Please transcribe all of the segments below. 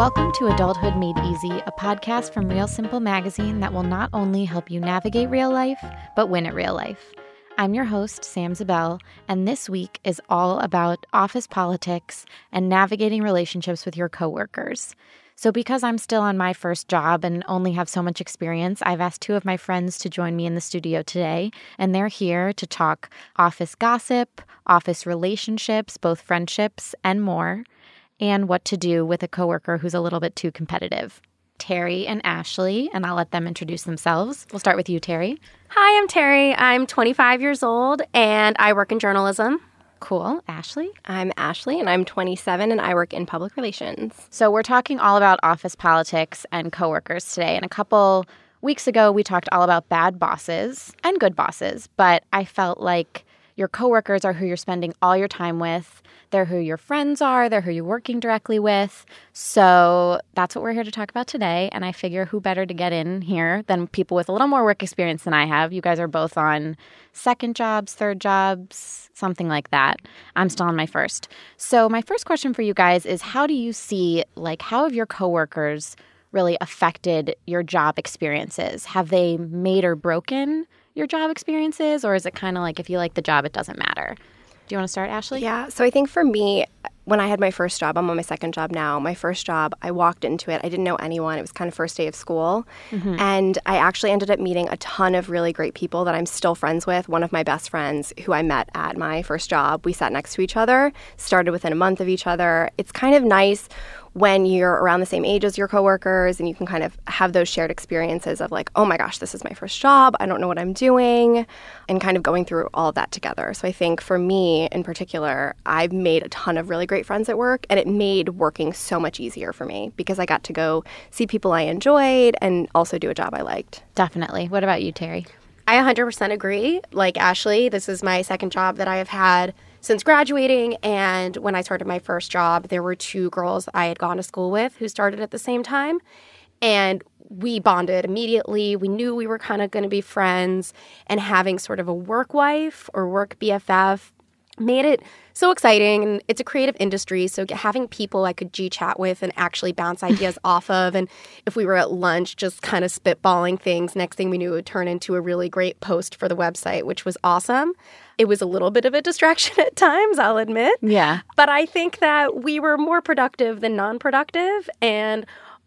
Welcome to Adulthood Made Easy, a podcast from Real Simple Magazine that will not only help you navigate real life, but win at real life. I'm your host, Sam Zabel, and this week is all about office politics and navigating relationships with your coworkers. So, because I'm still on my first job and only have so much experience, I've asked two of my friends to join me in the studio today, and they're here to talk office gossip, office relationships, both friendships, and more and what to do with a coworker who's a little bit too competitive. Terry and Ashley, and I'll let them introduce themselves. We'll start with you, Terry. Hi, I'm Terry. I'm 25 years old and I work in journalism. Cool. Ashley? I'm Ashley and I'm 27 and I work in public relations. So, we're talking all about office politics and coworkers today. And a couple weeks ago, we talked all about bad bosses and good bosses, but I felt like your coworkers are who you're spending all your time with. They're who your friends are, they're who you're working directly with. So that's what we're here to talk about today. And I figure who better to get in here than people with a little more work experience than I have. You guys are both on second jobs, third jobs, something like that. I'm still on my first. So my first question for you guys is how do you see like how have your coworkers really affected your job experiences? Have they made or broken your job experiences or is it kind of like if you like the job it doesn't matter? Do you want to start, Ashley? Yeah. So I think for me, when I had my first job, I'm on my second job now. My first job, I walked into it. I didn't know anyone. It was kind of first day of school. Mm-hmm. And I actually ended up meeting a ton of really great people that I'm still friends with. One of my best friends who I met at my first job, we sat next to each other, started within a month of each other. It's kind of nice when you're around the same age as your coworkers and you can kind of have those shared experiences of like, oh my gosh, this is my first job. I don't know what I'm doing, and kind of going through all of that together. So I think for me in particular, I've made a ton of really great friends at work, and it made working so much easier for me because I got to go see people I enjoyed and also do a job I liked. Definitely. What about you, Terry? I 100% agree. Like Ashley, this is my second job that I have had since graduating. And when I started my first job, there were two girls I had gone to school with who started at the same time. And we bonded immediately. We knew we were kind of going to be friends. And having sort of a work wife or work BFF made it so exciting and it's a creative industry so having people i could GChat with and actually bounce ideas off of and if we were at lunch just kind of spitballing things next thing we knew it would turn into a really great post for the website which was awesome it was a little bit of a distraction at times i'll admit yeah but i think that we were more productive than non-productive and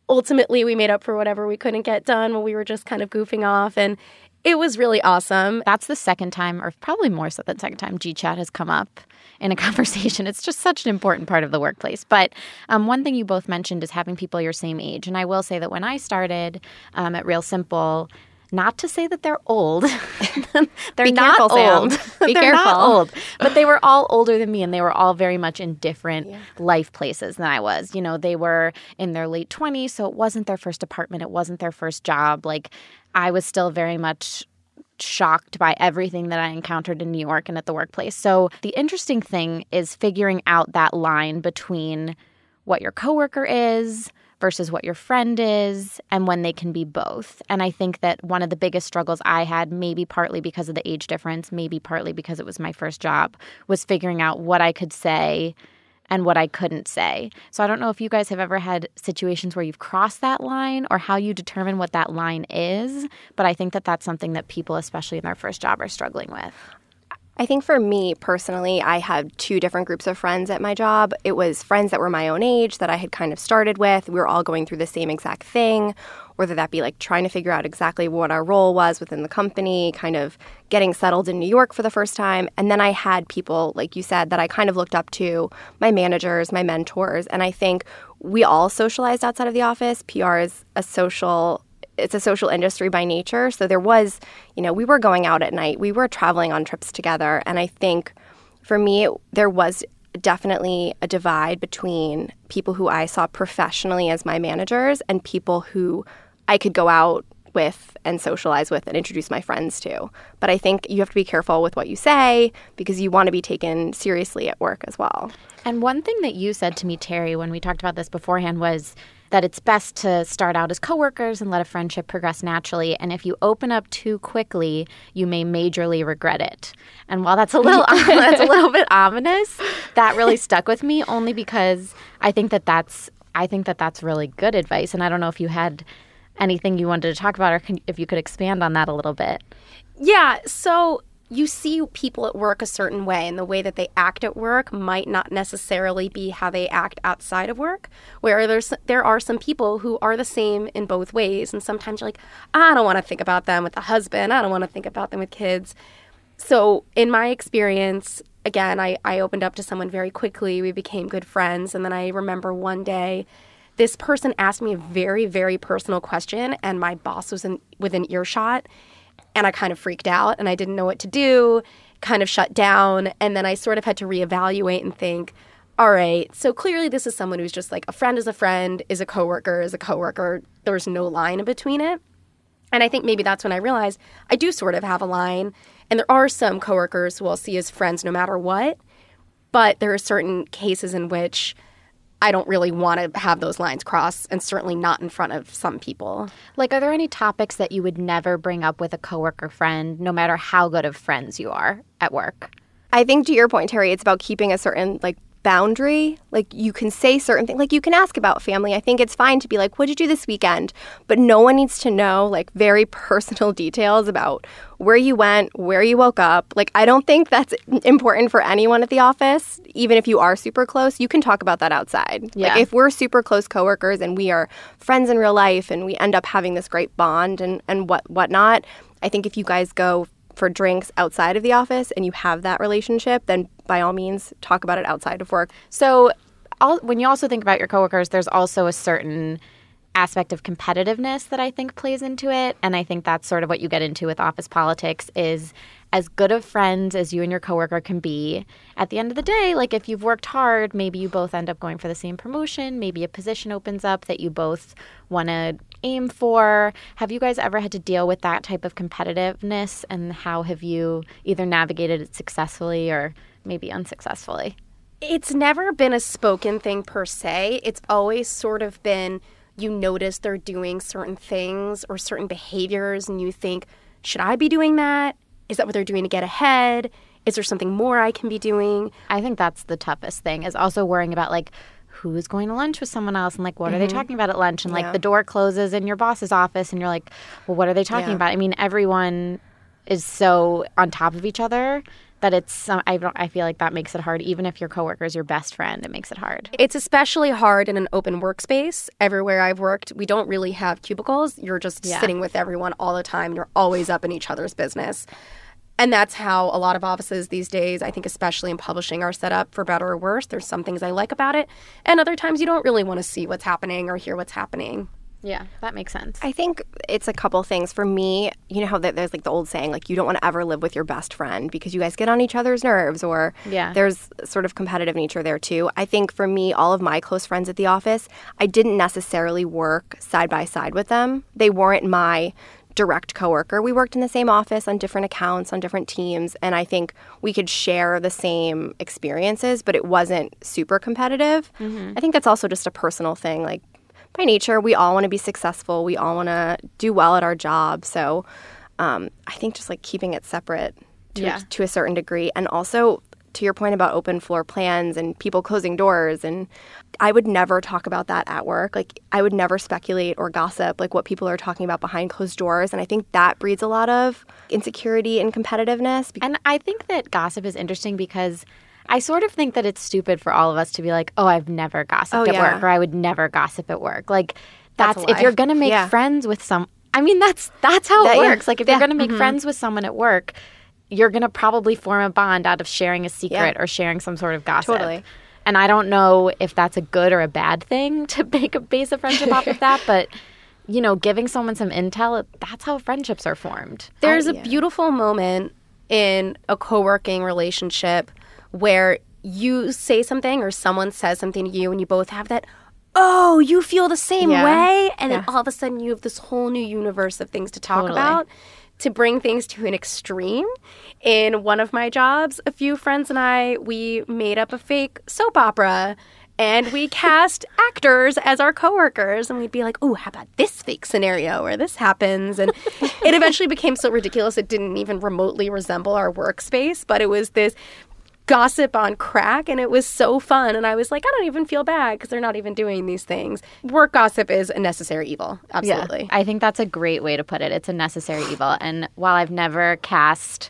ultimately we made up for whatever we couldn't get done when we were just kind of goofing off and it was really awesome. That's the second time, or probably more so than second time, GChat has come up in a conversation. It's just such an important part of the workplace. But um, one thing you both mentioned is having people your same age. And I will say that when I started um, at Real Simple, not to say that they're old. they're Be not careful, old. Be they're careful. not old. But they were all older than me and they were all very much in different yeah. life places than I was. You know, they were in their late 20s, so it wasn't their first apartment, it wasn't their first job. Like I was still very much shocked by everything that I encountered in New York and at the workplace. So the interesting thing is figuring out that line between what your coworker is versus what your friend is and when they can be both. And I think that one of the biggest struggles I had, maybe partly because of the age difference, maybe partly because it was my first job, was figuring out what I could say and what I couldn't say. So I don't know if you guys have ever had situations where you've crossed that line or how you determine what that line is, but I think that that's something that people especially in their first job are struggling with. I think for me personally, I had two different groups of friends at my job. It was friends that were my own age that I had kind of started with. We were all going through the same exact thing, whether that be like trying to figure out exactly what our role was within the company, kind of getting settled in New York for the first time. And then I had people, like you said, that I kind of looked up to my managers, my mentors. And I think we all socialized outside of the office. PR is a social it's a social industry by nature. So there was, you know, we were going out at night, we were traveling on trips together. And I think for me, there was definitely a divide between people who I saw professionally as my managers and people who I could go out with and socialize with and introduce my friends to. But I think you have to be careful with what you say because you want to be taken seriously at work as well. And one thing that you said to me, Terry, when we talked about this beforehand was that it's best to start out as coworkers and let a friendship progress naturally. And if you open up too quickly, you may majorly regret it. And while that's a little that's a little bit ominous, that really stuck with me only because I think that that's I think that that's really good advice. And I don't know if you had anything you wanted to talk about or can, if you could expand on that a little bit. Yeah. So you see people at work a certain way, and the way that they act at work might not necessarily be how they act outside of work. Where there's there are some people who are the same in both ways, and sometimes you're like, I don't want to think about them with a husband. I don't want to think about them with kids. So in my experience, again, I, I opened up to someone very quickly. We became good friends, and then I remember one day. This person asked me a very, very personal question, and my boss was in, within earshot and I kind of freaked out and I didn't know what to do, kind of shut down. And then I sort of had to reevaluate and think, all right, so clearly this is someone who's just like a friend is a friend, is a coworker, is a coworker. There's no line in between it. And I think maybe that's when I realized I do sort of have a line. And there are some coworkers who I'll see as friends no matter what. But there are certain cases in which I don't really want to have those lines cross, and certainly not in front of some people. Like, are there any topics that you would never bring up with a coworker friend, no matter how good of friends you are at work? I think to your point, Terry, it's about keeping a certain like boundary. Like you can say certain things. Like you can ask about family. I think it's fine to be like, what did you do this weekend?" But no one needs to know like very personal details about where you went, where you woke up. Like I don't think that's important for anyone at the office. Even if you are super close, you can talk about that outside. Yeah. Like if we're super close coworkers and we are friends in real life and we end up having this great bond and and what whatnot. I think if you guys go for drinks outside of the office and you have that relationship, then by all means talk about it outside of work. So, all, when you also think about your coworkers, there's also a certain aspect of competitiveness that I think plays into it, and I think that's sort of what you get into with office politics is as good of friends as you and your coworker can be. At the end of the day, like if you've worked hard, maybe you both end up going for the same promotion, maybe a position opens up that you both want to aim for. Have you guys ever had to deal with that type of competitiveness and how have you either navigated it successfully or maybe unsuccessfully? It's never been a spoken thing per se. It's always sort of been you notice they're doing certain things or certain behaviors and you think, should I be doing that? Is that what they're doing to get ahead? Is there something more I can be doing? I think that's the toughest thing is also worrying about like who's going to lunch with someone else and like what mm-hmm. are they mm-hmm. talking about at lunch and yeah. like the door closes in your boss's office and you're like well what are they talking yeah. about i mean everyone is so on top of each other that it's I don't I feel like that makes it hard even if your coworker is your best friend it makes it hard. It's especially hard in an open workspace. Everywhere I've worked, we don't really have cubicles. You're just yeah. sitting with everyone all the time. You're always up in each other's business. And that's how a lot of offices these days, I think, especially in publishing, are set up for better or worse. There's some things I like about it, and other times you don't really want to see what's happening or hear what's happening. Yeah, that makes sense. I think it's a couple things. For me, you know how there's like the old saying, like you don't want to ever live with your best friend because you guys get on each other's nerves, or yeah. there's sort of competitive nature there too. I think for me, all of my close friends at the office, I didn't necessarily work side by side with them. They weren't my direct coworker. We worked in the same office on different accounts, on different teams, and I think we could share the same experiences, but it wasn't super competitive. Mm-hmm. I think that's also just a personal thing. Like by nature, we all want to be successful. We all want to do well at our job. So um, I think just like keeping it separate to, yeah. a, to a certain degree. And also, to your point about open floor plans and people closing doors and I would never talk about that at work. Like I would never speculate or gossip like what people are talking about behind closed doors and I think that breeds a lot of insecurity and competitiveness. And I think that gossip is interesting because I sort of think that it's stupid for all of us to be like, "Oh, I've never gossiped oh, at yeah. work," or "I would never gossip at work." Like that's, that's if you're going to make yeah. friends with some. I mean, that's that's how that, it works. Yeah. Like if you're going to make mm-hmm. friends with someone at work, you're going to probably form a bond out of sharing a secret or sharing some sort of gossip. Totally. And I don't know if that's a good or a bad thing to make a base of friendship off of that, but you know, giving someone some intel, that's how friendships are formed. There's a beautiful moment in a co-working relationship where you say something or someone says something to you and you both have that oh you feel the same yeah. way and yeah. then all of a sudden you have this whole new universe of things to talk totally. about to bring things to an extreme. In one of my jobs a few friends and i we made up a fake soap opera and we cast actors as our coworkers and we'd be like oh how about this fake scenario where this happens? And it eventually became so ridiculous it didn't even remotely resemble our workspace but it was this gossip on crack and it was so fun and i was like i don't even feel bad because they're not even doing these things work gossip is a necessary evil absolutely Yeah, I think that's a great way to put it. It's a necessary evil. And while I've never cast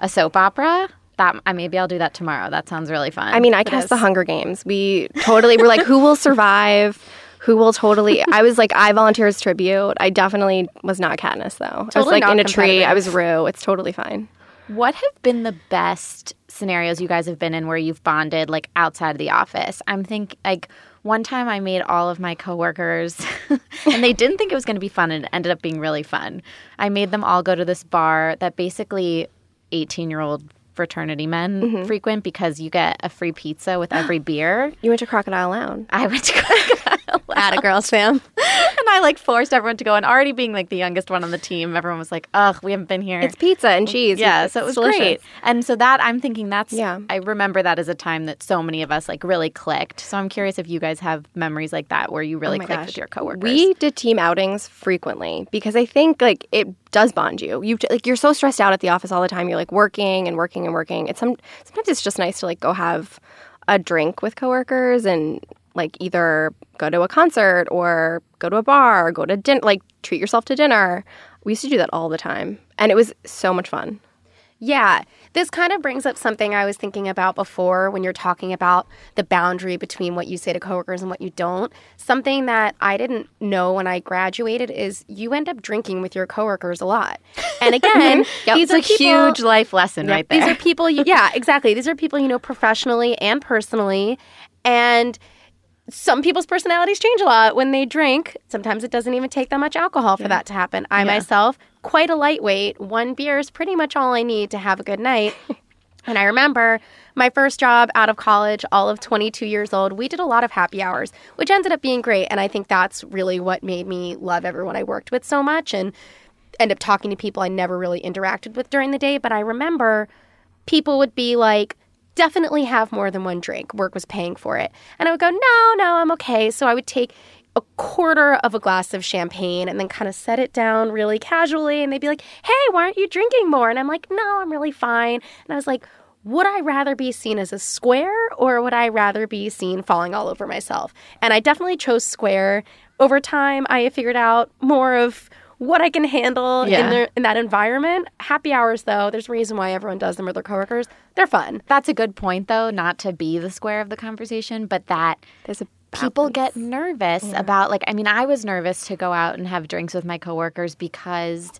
a soap opera, that I maybe I'll do that tomorrow. That sounds really fun. I mean, I cast the Hunger Games. We totally were like, who will survive? Who will totally? I was like, I volunteer as tribute. I definitely was not Katniss though. I was like in a tree. I was Rue. It's totally fine. what have been the best scenarios you guys have been in where you've bonded like outside of the office? I'm think like one time I made all of my coworkers and they didn't think it was going to be fun and it ended up being really fun. I made them all go to this bar that basically 18-year-old fraternity men mm-hmm. frequent because you get a free pizza with every beer. You went to Crocodile Lounge. I went to Crocodile at a girls fam and I like forced everyone to go. And already being like the youngest one on the team, everyone was like, "Ugh, we haven't been here." It's pizza and cheese. yeah, It's so it was delicious. great. And so that I'm thinking that's Yeah. I remember that as a time that so many of us like really clicked. So I'm curious if you guys have memories like that where you really Oh clicked gosh. with your coworkers. We did team outings frequently because I think like it does bond you. You like you're so stressed out at the office all the time. You're like working and working and working. It's some sometimes it's just nice to like go have a drink with coworkers and like either go to a concert or go to a bar or go to dinner like treat yourself to dinner. We used to do that all the time and it was so much fun. Yeah, this kind of brings up something I was thinking about before when you're talking about the boundary between what you say to coworkers and what you don't. Something that I didn't know when I graduated is you end up drinking with your coworkers a lot. And again, these it's are a people, huge life lesson right there. These are people you Yeah, exactly. These are people you know professionally and personally and some people's personalities change a lot when they drink. Sometimes it doesn't even take that much alcohol for that to happen. I myself, quite a lightweight. One beer is pretty much all I need to have a good night. and I remember my first job out of college, all of 22 years old, we did a lot of happy hours, which ended up being great. And I think that's really what made me love everyone I worked with so much and end up talking to people I never really interacted with during the day. But I remember people would be like, definitely have more than one drink. Work was paying for it. And I would go, no, no, I'm okay. So I would take a quarter of a glass of champagne and then kind of set it down really casually. And they'd be like, hey, why aren't you drinking more? And I'm like, no, I'm really fine. And I was like, would I rather be seen as a square or would I rather be seen falling all over myself? And I definitely chose square. Over time, I figured out more of what I can handle in, Yeah. the, in that environment. Happy hours, though, there's a reason why everyone does them with their coworkers. They're fun. That's a good point though, not to be the square of the conversation, but that There's a people get nervous about like I mean I was nervous to go out and have drinks with my coworkers because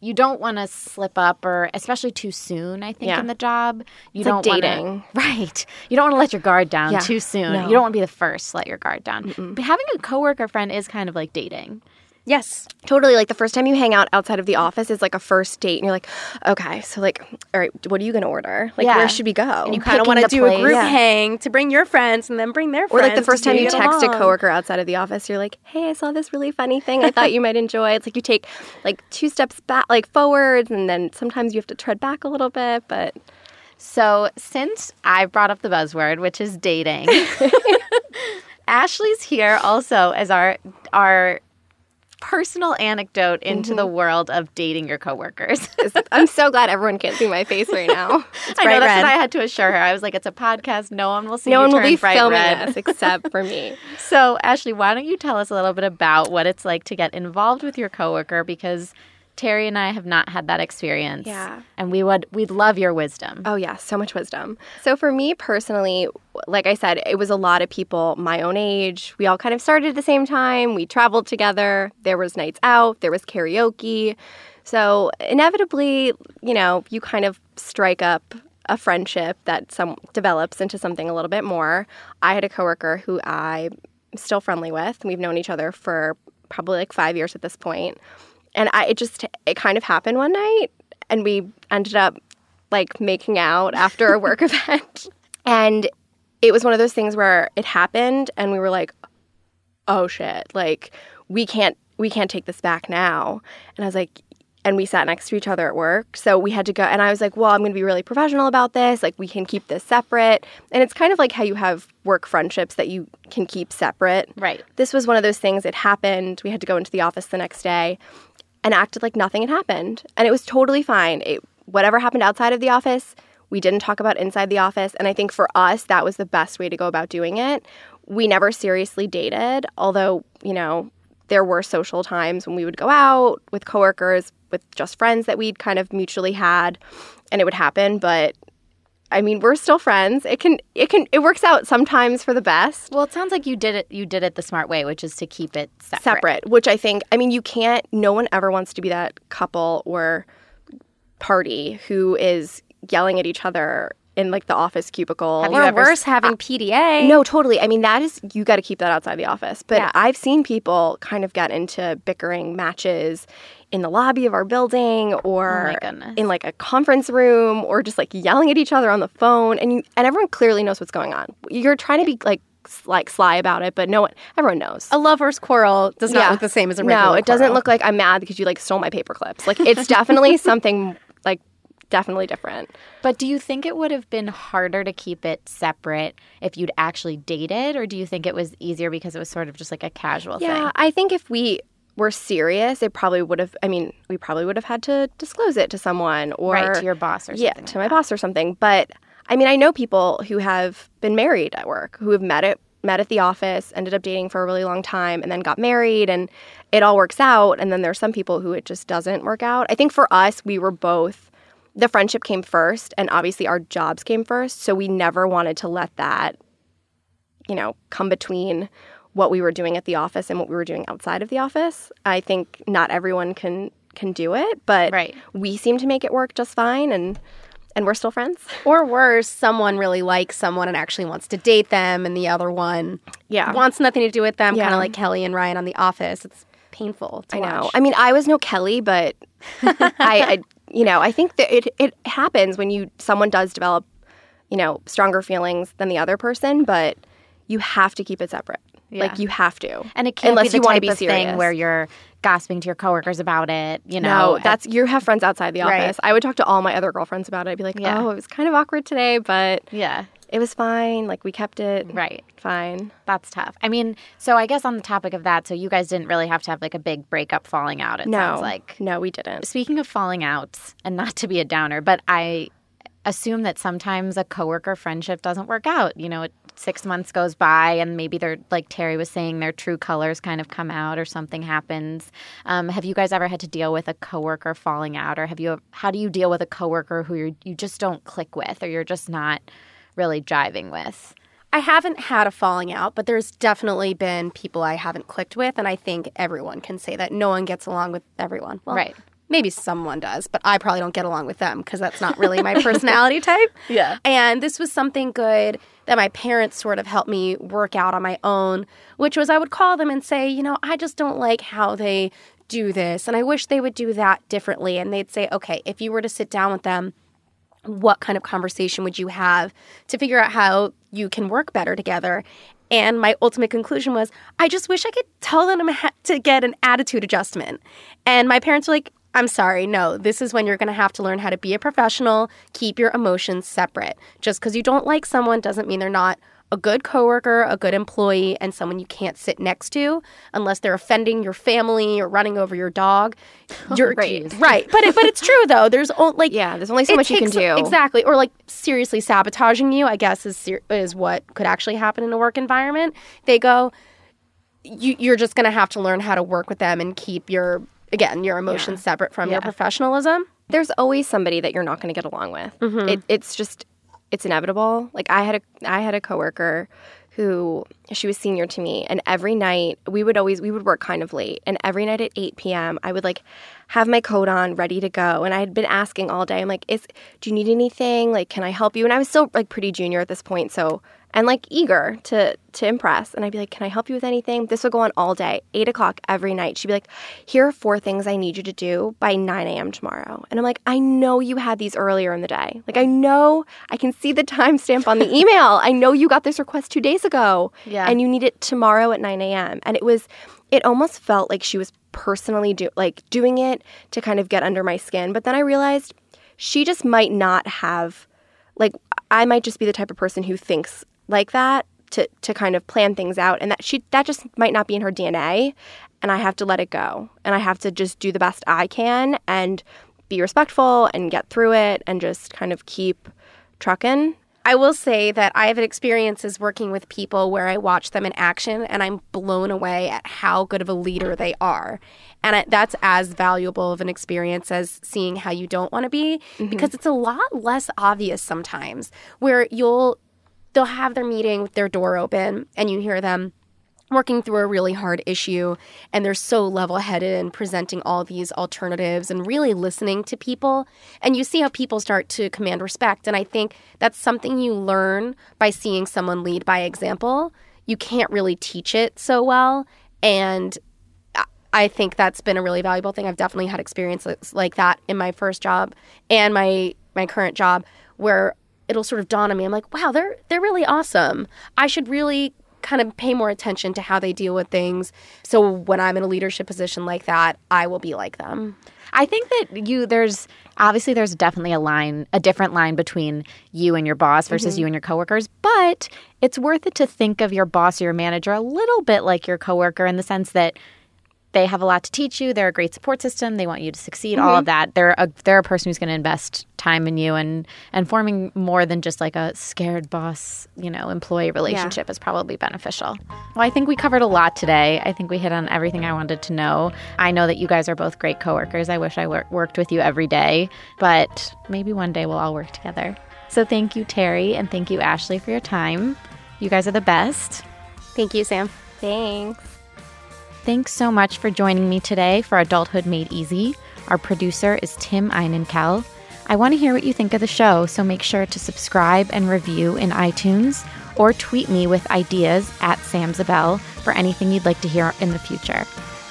you don't want to slip up or especially too soon I think Yeah. in the job you It's don't wanna- dating. right you don't want to let your guard down Yeah. too soon No. you don't want to be the first to let your guard down but having a coworker friend is kind of like dating Yes. Totally. Like the first time you hang out outside of the office is like a first date, and you're like, okay, so like, all right, what are you gonna order? Like, Yeah. where should we go? And you kind of want to do a group Yeah. hang to bring your friends and then bring their friends. or like the first time you text a along. coworker outside of the office, you're like, hey, I saw this really funny thing. I thought you might enjoy. It's like you take like two steps back, like forwards, and then sometimes you have to tread back a little bit. But So, since I brought up the buzzword, which is dating, Ashley's here also as our our personal anecdote into the mm-hmm. world of dating your coworkers. I'm so glad everyone can't see my face right now. It's I know that's red. what I had to assure her. I was like, it's a podcast. No one will see. no you one will be bright filming red. us except for me. So, Ashley, why don't you tell us a little bit about what it's like to get involved with your coworker? Because Terry and I have not had that experience. Yeah. and we would we'd love your wisdom. Oh, yeah, so much wisdom. So, for me personally, like I said, it was a lot of people my own age. We all kind of started at the same time. We traveled together. There was nights out, there was karaoke. So, inevitably, you know, you kind of strike up a friendship that some develops into something a little bit more. I had a coworker who I'm still friendly with. We've known each other for probably like 5 years at this point. And I it just it kind of happened one night and we ended up like making out after a work event. And it was one of those things where it happened and we were like, oh shit, like we can't we can't take this back now. And I was like and we sat next to each other at work. So we had to go and I was like, well, I'm going to be really professional about this. Like we can keep this separate. And it's kind of like how you have work friendships that you can keep separate. Right. This was one of those things it happened. We had to go into the office the next day and acted like nothing had happened. And it was totally fine. It, whatever happened outside of the office, we didn't talk about inside the office. And I think for us, that was the best way to go about doing it. We never seriously dated, although, you know, there were social times when we would go out with coworkers, with just friends that we'd kind of mutually had, and it would happen. But I mean, we're still friends. It can, it can, it works out sometimes for the best. Well, it sounds like you did it. You did it the smart way, which is to keep it separate. Separate, which I think. I mean, you can't. No one ever wants to be that couple or party who is yelling at each other in like the office cubicle. Have you Or ever worse, having uh, PDA. No, totally. I mean, that is you got to keep that outside the office. But Yeah. I've seen people kind of get into bickering matches in the lobby of our building or Oh in like a conference room or just like yelling at each other on the phone and you and everyone clearly knows what's going on. You're trying to be like like sly about it, but no one everyone knows. A lover's quarrel does not look the same as a regular No, it doesn't look like I'm mad because you like stole my paper clips. Like it's definitely something like definitely different. But do you think it would have been harder to keep it separate if you'd actually dated, or do you think it was easier because it was sort of just like a casual Yeah, thing? I think if we were serious, it probably would have. I mean, we probably would have had to disclose it to someone or Right, to your boss or yeah, to like my boss or something. But I mean, I know people who have been married at work who have met at met at the office, ended up dating for a really long time, and then got married, and it all works out. And then there's some people who it just doesn't work out. I think for us, we were both. The friendship came first, and obviously our jobs came first. So we never wanted to let that you know, come between what we were doing at the office and what we were doing outside of the office. I think not everyone can can do it, but Right. we seem to make it work just fine and and we're still friends. Or worse, someone really likes someone and actually wants to date them, and the other one Yeah. wants nothing to do with them, kind of like Kelly and Ryan on The Office. It's painful to I know. I mean, I was no Kelly, but I, I you know, I think that it it happens when you someone does develop, you know, stronger feelings than the other person, but you have to keep it separate. Yeah. Like you have to. And it can't unless be you the want to type be of thing where you're gossiping to your coworkers about it. You know, No, that's you have friends outside the Right. office. I would talk to all my other girlfriends about it. I'd be like, Yeah. "Oh, it was kind of awkward today, but yeah, it was fine. Like we kept it right. fine." That's tough. I mean, so I guess on the topic of that, so you guys didn't really have to have like a big breakup falling out. It No, sounds like. no, we didn't. Speaking of falling outs, and not to be a downer, but I assume that sometimes a coworker friendship doesn't work out. You know, it, six months goes by, and maybe they're like Terry was saying, their true colors kind of come out, or something happens. Um, have you guys ever had to deal with a coworker falling out, or have you? How do you deal with a coworker who you you just don't click with, or you're just not really jiving with? I haven't had a falling out, but there's definitely been people I haven't clicked with, and I think everyone can say that no one gets along with everyone. Well, Right. Maybe someone does, but I probably don't get along with them because that's not really my personality type. Yeah. And this was something good that my parents sort of helped me work out on my own, which was I would call them and say, you know, I just don't like how they do this, and I wish they would do that differently. And they'd say, okay, if you were to sit down with them, what kind of conversation would you have to figure out how you can work better together? And my ultimate conclusion was, I just wish I could tell them to get an attitude adjustment. And my parents were like, I'm sorry, no, this is when you're going to have to learn how to be a professional, keep your emotions separate. Just because you don't like someone doesn't mean they're not a good coworker, a good employee, and someone you can't sit next to unless they're offending your family or running over your dog. You're Right. right, but it, but it's true though. There's only like Yeah, there's only so much you can do. Exactly. Or like seriously sabotaging you, I guess is ser- is what could actually happen in a work environment. They go you you're just going to have to learn how to work with them and keep your again, your emotions separate from your professionalism. There's always somebody that you're not going to get along with. Mm-hmm. It, it's just it's inevitable. Like I had a I had a coworker who she was senior to me and every night we would always we would work kind of late and every night at 8 p.m i would like have my coat on ready to go. And i had been asking all day i'm like is do you need anything? Like can i help you? And i was still like pretty junior at this point so and like eager to to impress. And i'd be like can i help you with anything? This would go on all day 8 o'clock every night. She'd be like here are four things i need you to do by 9 a.m tomorrow. And i'm like i know you had these earlier in the day. Like i know i can see the timestamp on the email. I know you got this request two days ago Yeah. and you need it tomorrow at 9 a.m. And it was, it almost felt like she was personally do like doing it to kind of get under my skin. But then I realized she just might not have, like, I might just be the type of person who thinks like that to to kind of plan things out, and that she that just might not be in her DNA. And I have to let it go, and I have to just do the best I can and be respectful and get through it, and just kind of keep trucking. I will say that I have experiences working with people where I watch them in action and I'm blown away at how good of a leader they are. And that's as valuable of an experience as seeing how you don't want to be mm-hmm. because it's a lot less obvious sometimes where you'll they'll have their meeting with their door open and you hear them working through a really hard issue and they're so level headed and presenting all these alternatives and really listening to people. And you see how people start to command respect. And I think that's something you learn by seeing someone lead by example. You can't really teach it so well. And I think that's been a really valuable thing. I've definitely had experiences like that in my first job and my my current job where it'll sort of dawn on me. I'm like, wow, they're they're really awesome. I should really kind of pay more attention to how they deal with things. So when I'm in a leadership position like that, I will be like them. I think that you there's obviously there's definitely a line, a different line between you and your boss versus mm-hmm. you and your coworkers, but it's worth it to think of your boss or your manager a little bit like your coworker in the sense that they have a lot to teach you. They're a great support system. They want you to succeed. Mm-hmm. All of that. They're a they're a person who's going to invest time in you and and forming more than just like a scared boss, you know, employee relationship yeah. is probably beneficial. Well, I think we covered a lot today. I think we hit on everything I wanted to know. I know that you guys are both great coworkers. I wish I wor- worked with you every day, but maybe one day we'll all work together. So thank you, Terry, and thank you, Ashley, for your time. You guys are the best. Thank you, Sam. Thanks. Thanks so much for joining me today for Adulthood Made Easy. Our producer is Tim Einenkel. I want to hear what you think of the show, so make sure to subscribe and review in iTunes or tweet me with ideas at Sam Zabel for anything you'd like to hear in the future.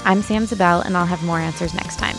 I'm Sam Zabel, and I'll have more answers next time.